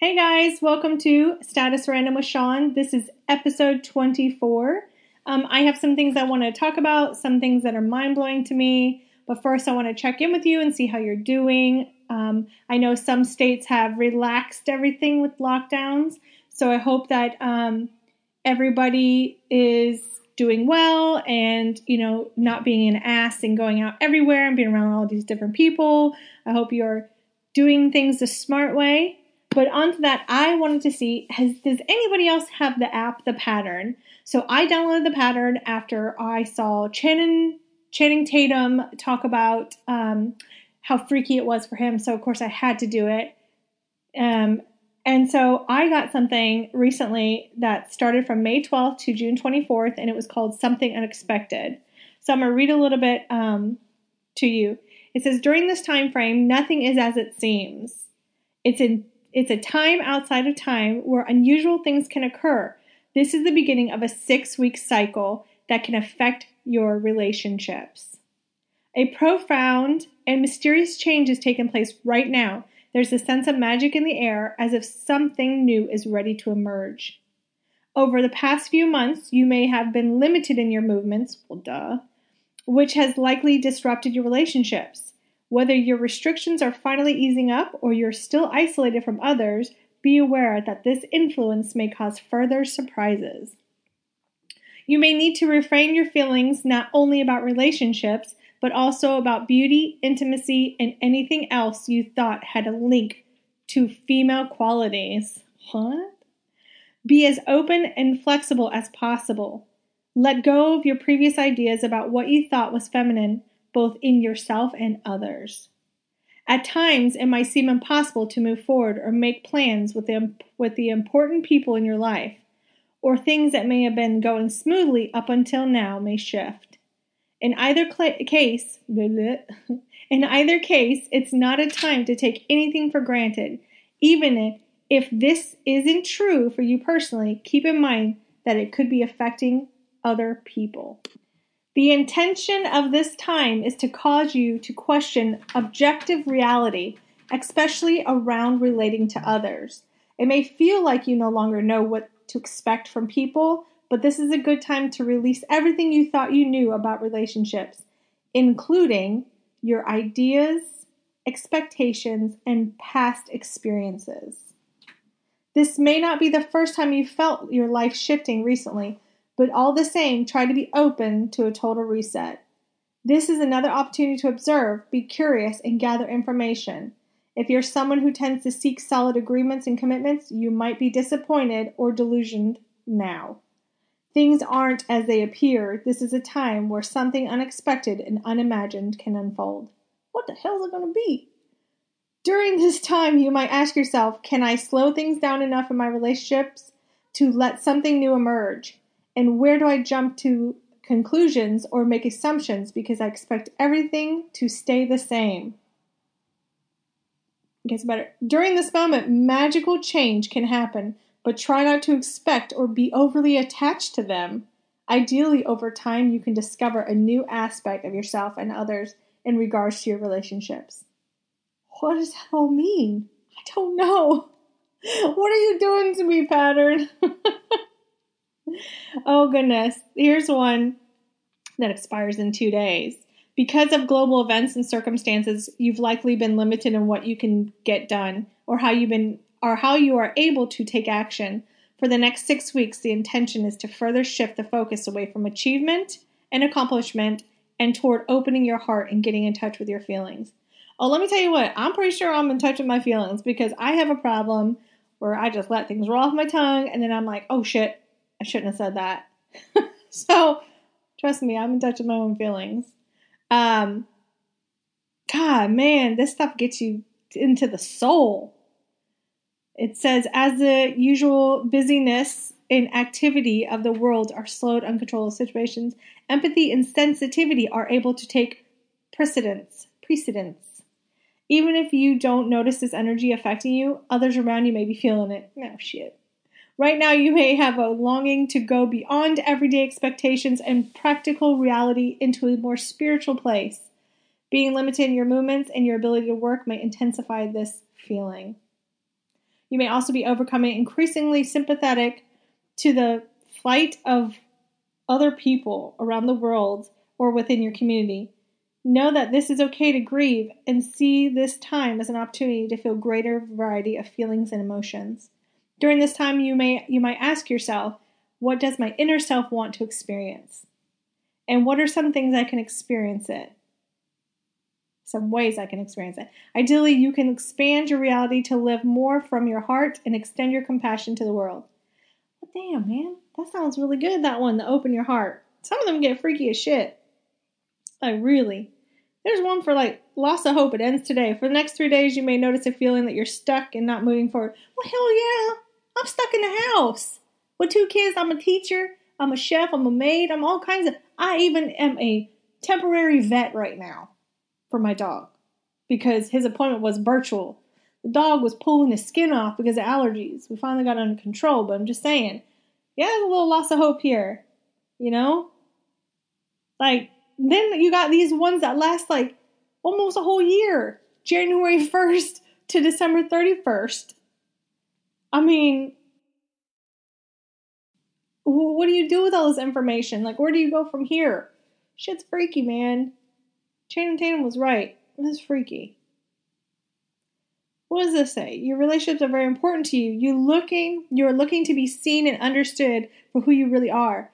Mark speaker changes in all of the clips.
Speaker 1: Hey guys, welcome to Status Random with Sean. This is episode 24. Um, I have some things I want to talk about, some things that are mind blowing to me. But first, I want to check in with you and see how you're doing. Um, I know some states have relaxed everything with lockdowns, so I hope that um, everybody is doing well and you know not being an ass and going out everywhere and being around all these different people. I hope you're doing things the smart way. But onto that, I wanted to see has does anybody else have the app The Pattern? So I downloaded The Pattern after I saw Channing Channing Tatum talk about um, how freaky it was for him. So of course I had to do it. Um, and so I got something recently that started from May 12th to June 24th, and it was called Something Unexpected. So I'm gonna read a little bit um, to you. It says during this time frame, nothing is as it seems. It's in it's a time outside of time where unusual things can occur. This is the beginning of a six week cycle that can affect your relationships. A profound and mysterious change is taking place right now. There's a sense of magic in the air as if something new is ready to emerge. Over the past few months, you may have been limited in your movements, well, duh, which has likely disrupted your relationships. Whether your restrictions are finally easing up or you're still isolated from others, be aware that this influence may cause further surprises. You may need to refrain your feelings not only about relationships, but also about beauty, intimacy, and anything else you thought had a link to female qualities. What? Be as open and flexible as possible. Let go of your previous ideas about what you thought was feminine both in yourself and others. At times, it might seem impossible to move forward or make plans with the, with the important people in your life, or things that may have been going smoothly up until now may shift. In either cl- case, in either case, it's not a time to take anything for granted. Even if, if this isn't true for you personally, keep in mind that it could be affecting other people. The intention of this time is to cause you to question objective reality, especially around relating to others. It may feel like you no longer know what to expect from people, but this is a good time to release everything you thought you knew about relationships, including your ideas, expectations, and past experiences. This may not be the first time you've felt your life shifting recently, but all the same, try to be open to a total reset. This is another opportunity to observe, be curious, and gather information. If you're someone who tends to seek solid agreements and commitments, you might be disappointed or delusioned now. Things aren't as they appear. This is a time where something unexpected and unimagined can unfold. What the hell is it going to be? During this time, you might ask yourself Can I slow things down enough in my relationships to let something new emerge? And where do I jump to conclusions or make assumptions because I expect everything to stay the same? It gets better. During this moment, magical change can happen, but try not to expect or be overly attached to them. Ideally, over time, you can discover a new aspect of yourself and others in regards to your relationships. What does that all mean? I don't know. What are you doing to me, pattern? oh, goodness. Here's one that expires in two days. Because of global events and circumstances, you've likely been limited in what you can get done or how you've been or how you are able to take action. For the next six weeks, the intention is to further shift the focus away from achievement and accomplishment and toward opening your heart and getting in touch with your feelings. Oh, let me tell you what, I'm pretty sure I'm in touch with my feelings because I have a problem where I just let things roll off my tongue and then I'm like, oh shit, I shouldn't have said that. so, trust me, I'm in touch with my own feelings. Um, God, man, this stuff gets you into the soul. It says, as the usual busyness and activity of the world are slowed uncontrolled situations, empathy and sensitivity are able to take precedence. Precedence. Even if you don't notice this energy affecting you, others around you may be feeling it. No shit. Right now, you may have a longing to go beyond everyday expectations and practical reality into a more spiritual place. Being limited in your movements and your ability to work may intensify this feeling. You may also be overcoming increasingly sympathetic to the plight of other people around the world or within your community. Know that this is okay to grieve and see this time as an opportunity to feel greater variety of feelings and emotions. During this time you may you might ask yourself, what does my inner self want to experience? And what are some things I can experience it? Some ways I can experience it. Ideally, you can expand your reality to live more from your heart and extend your compassion to the world. Damn, man, that sounds really good, that one, to open your heart. Some of them get freaky as shit. Like, really. There's one for like loss of hope. It ends today. For the next three days, you may notice a feeling that you're stuck and not moving forward. Well, hell yeah. I'm stuck in the house with two kids. I'm a teacher. I'm a chef. I'm a maid. I'm all kinds of. I even am a temporary vet right now for my dog because his appointment was virtual. The dog was pulling his skin off because of allergies. We finally got under control, but I'm just saying, yeah, there's a little loss of hope here. You know? Like, then you got these ones that last like almost a whole year January 1st to December 31st. I mean, what do you do with all this information? Like, where do you go from here? Shit's freaky, man. Channing Tatum was right. This is freaky. What does this say? Your relationships are very important to you. You looking, you're looking to be seen and understood for who you really are.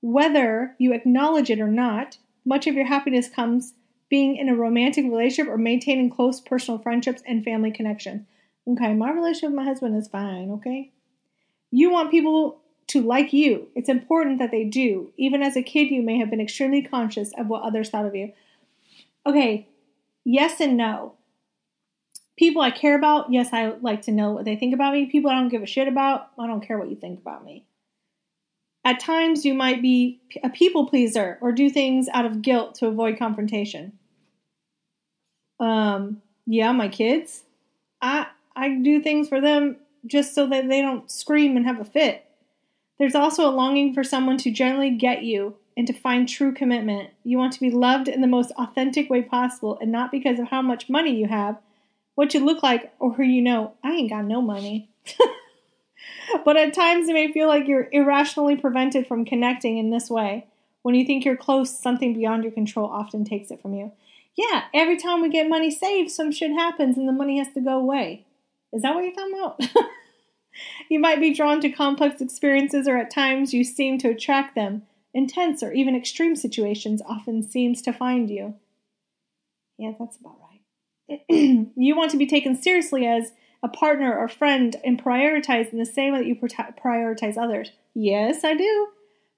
Speaker 1: Whether you acknowledge it or not, much of your happiness comes being in a romantic relationship or maintaining close personal friendships and family connection. Okay, my relationship with my husband is fine, okay? You want people to like you. It's important that they do. Even as a kid, you may have been extremely conscious of what others thought of you. Okay, yes and no. People I care about, yes, I like to know what they think about me. People I don't give a shit about, I don't care what you think about me. At times, you might be a people pleaser or do things out of guilt to avoid confrontation. Um, yeah, my kids, I I do things for them just so that they don't scream and have a fit. There's also a longing for someone to generally get you and to find true commitment. You want to be loved in the most authentic way possible and not because of how much money you have, what you look like, or who you know. I ain't got no money. but at times it may feel like you're irrationally prevented from connecting in this way. When you think you're close, something beyond your control often takes it from you. Yeah, every time we get money saved, some shit happens and the money has to go away. Is that what you're talking about? you might be drawn to complex experiences, or at times you seem to attract them. Intense or even extreme situations often seems to find you. Yeah, that's about right. you want to be taken seriously as a partner or friend and prioritized in the same way that you prioritize others. Yes, I do.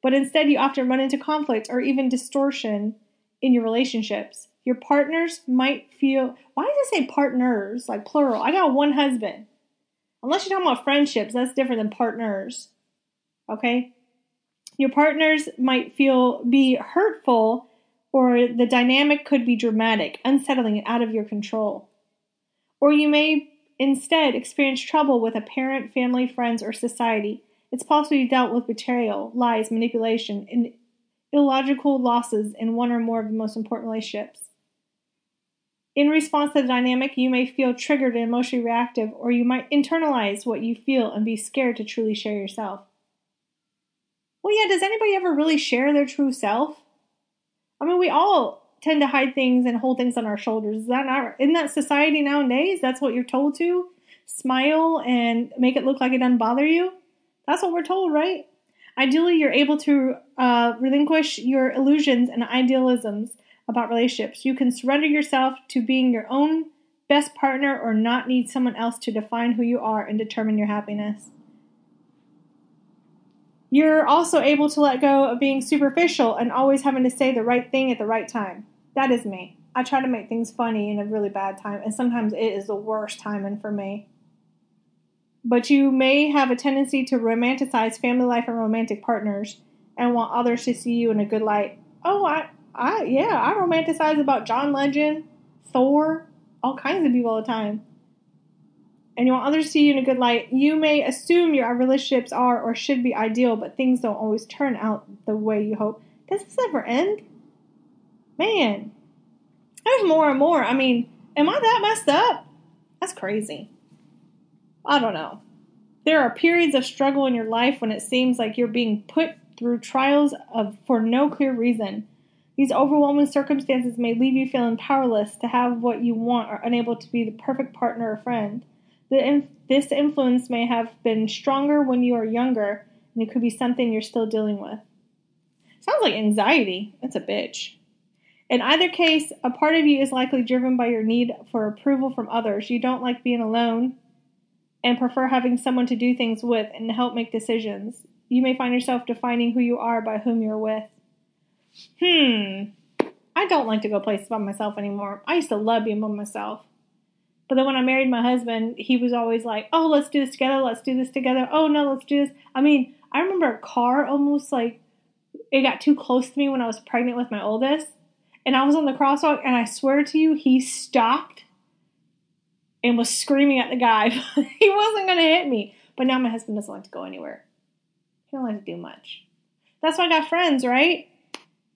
Speaker 1: But instead, you often run into conflict or even distortion in your relationships. Your partners might feel. Why does it say partners, like plural? I got one husband. Unless you're talking about friendships, that's different than partners. Okay? Your partners might feel be hurtful or the dynamic could be dramatic, unsettling, and out of your control. Or you may instead experience trouble with a parent, family, friends, or society. It's possible you dealt with betrayal, lies, manipulation, and illogical losses in one or more of the most important relationships. In response to the dynamic, you may feel triggered and emotionally reactive, or you might internalize what you feel and be scared to truly share yourself. Well, yeah, does anybody ever really share their true self? I mean, we all tend to hide things and hold things on our shoulders. Is that not in that society nowadays? That's what you're told to smile and make it look like it doesn't bother you. That's what we're told, right? Ideally, you're able to uh, relinquish your illusions and idealisms about relationships. You can surrender yourself to being your own best partner or not need someone else to define who you are and determine your happiness. You're also able to let go of being superficial and always having to say the right thing at the right time. That is me. I try to make things funny in a really bad time, and sometimes it is the worst timing for me. But you may have a tendency to romanticize family life and romantic partners and want others to see you in a good light. Oh, I, I, yeah, I romanticize about John Legend, Thor, all kinds of people all the time. And you want others to see you in a good light. You may assume your relationships are or should be ideal, but things don't always turn out the way you hope. Does this ever end? Man, there's more and more. I mean, am I that messed up? That's crazy. I don't know. There are periods of struggle in your life when it seems like you're being put through trials of for no clear reason. These overwhelming circumstances may leave you feeling powerless to have what you want or unable to be the perfect partner or friend. The, this influence may have been stronger when you are younger, and it could be something you're still dealing with. Sounds like anxiety. That's a bitch. In either case, a part of you is likely driven by your need for approval from others. You don't like being alone and prefer having someone to do things with and help make decisions. You may find yourself defining who you are by whom you're with. Hmm. I don't like to go places by myself anymore. I used to love being by myself. But then when I married my husband, he was always like, oh, let's do this together. Let's do this together. Oh, no, let's do this. I mean, I remember a car almost like it got too close to me when I was pregnant with my oldest. And I was on the crosswalk, and I swear to you, he stopped and was screaming at the guy. he wasn't going to hit me. But now my husband doesn't like to go anywhere. He don't like to do much. That's why I got friends, right?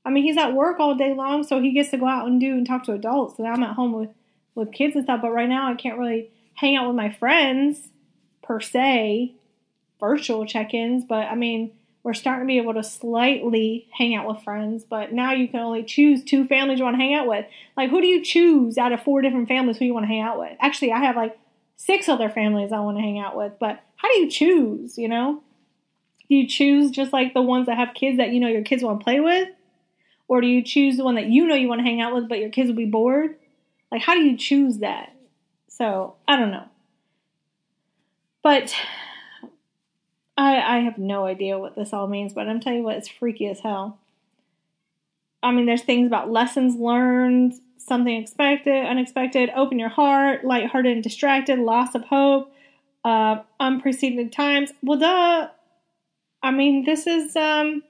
Speaker 1: I mean, he's at work all day long, so he gets to go out and do and talk to adults. And I'm at home with, with kids and stuff. But right now, I can't really hang out with my friends per se, virtual check ins. But I mean, we're starting to be able to slightly hang out with friends. But now you can only choose two families you want to hang out with. Like, who do you choose out of four different families who you want to hang out with? Actually, I have like six other families I want to hang out with. But how do you choose, you know? Do you choose just like the ones that have kids that you know your kids want to play with? Or do you choose the one that you know you want to hang out with, but your kids will be bored? Like, how do you choose that? So, I don't know. But I, I have no idea what this all means, but I'm telling you what, it's freaky as hell. I mean, there's things about lessons learned, something expected, unexpected, open your heart, lighthearted and distracted, loss of hope, uh, unprecedented times. Well, duh. I mean, this is um,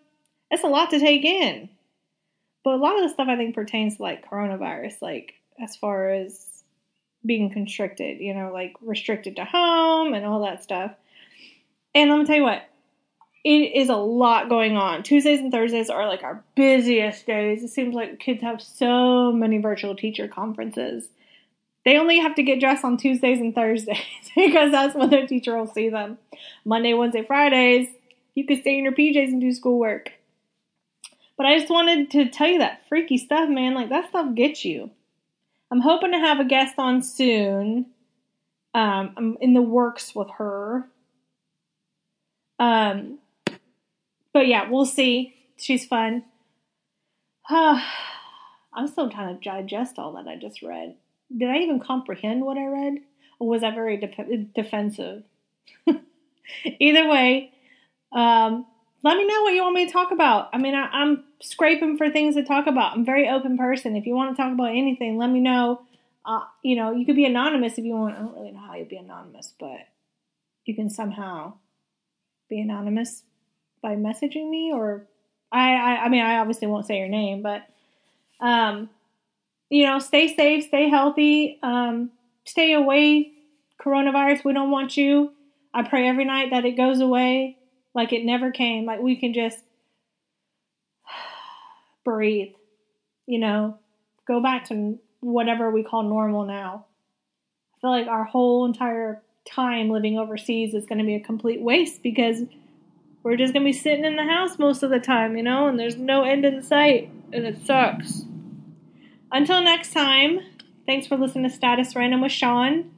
Speaker 1: it's a lot to take in. But a lot of the stuff I think pertains to like coronavirus, like as far as being constricted, you know, like restricted to home and all that stuff. And let me tell you what, it is a lot going on. Tuesdays and Thursdays are like our busiest days. It seems like kids have so many virtual teacher conferences. They only have to get dressed on Tuesdays and Thursdays because that's when their teacher will see them. Monday, Wednesday, Fridays, you can stay in your PJs and do schoolwork. But I just wanted to tell you that freaky stuff, man. Like that stuff gets you. I'm hoping to have a guest on soon. Um, I'm in the works with her. Um, but yeah, we'll see. She's fun. I'm still trying to digest all that I just read. Did I even comprehend what I read? Or was that very de- defensive? Either way, um, let me know what you want me to talk about. I mean, I, am scraping for things to talk about. I'm a very open person. If you want to talk about anything, let me know. Uh, you know, you could be anonymous if you want. I don't really know how you'd be anonymous, but you can somehow be anonymous by messaging me or I, I, I mean, I obviously won't say your name, but, um, you know, stay safe, stay healthy, um, stay away coronavirus. We don't want you. I pray every night that it goes away like it never came. Like we can just breathe, you know, go back to whatever we call normal now. I feel like our whole entire time living overseas is going to be a complete waste because we're just going to be sitting in the house most of the time, you know, and there's no end in sight, and it sucks. Until next time, thanks for listening to Status Random with Sean.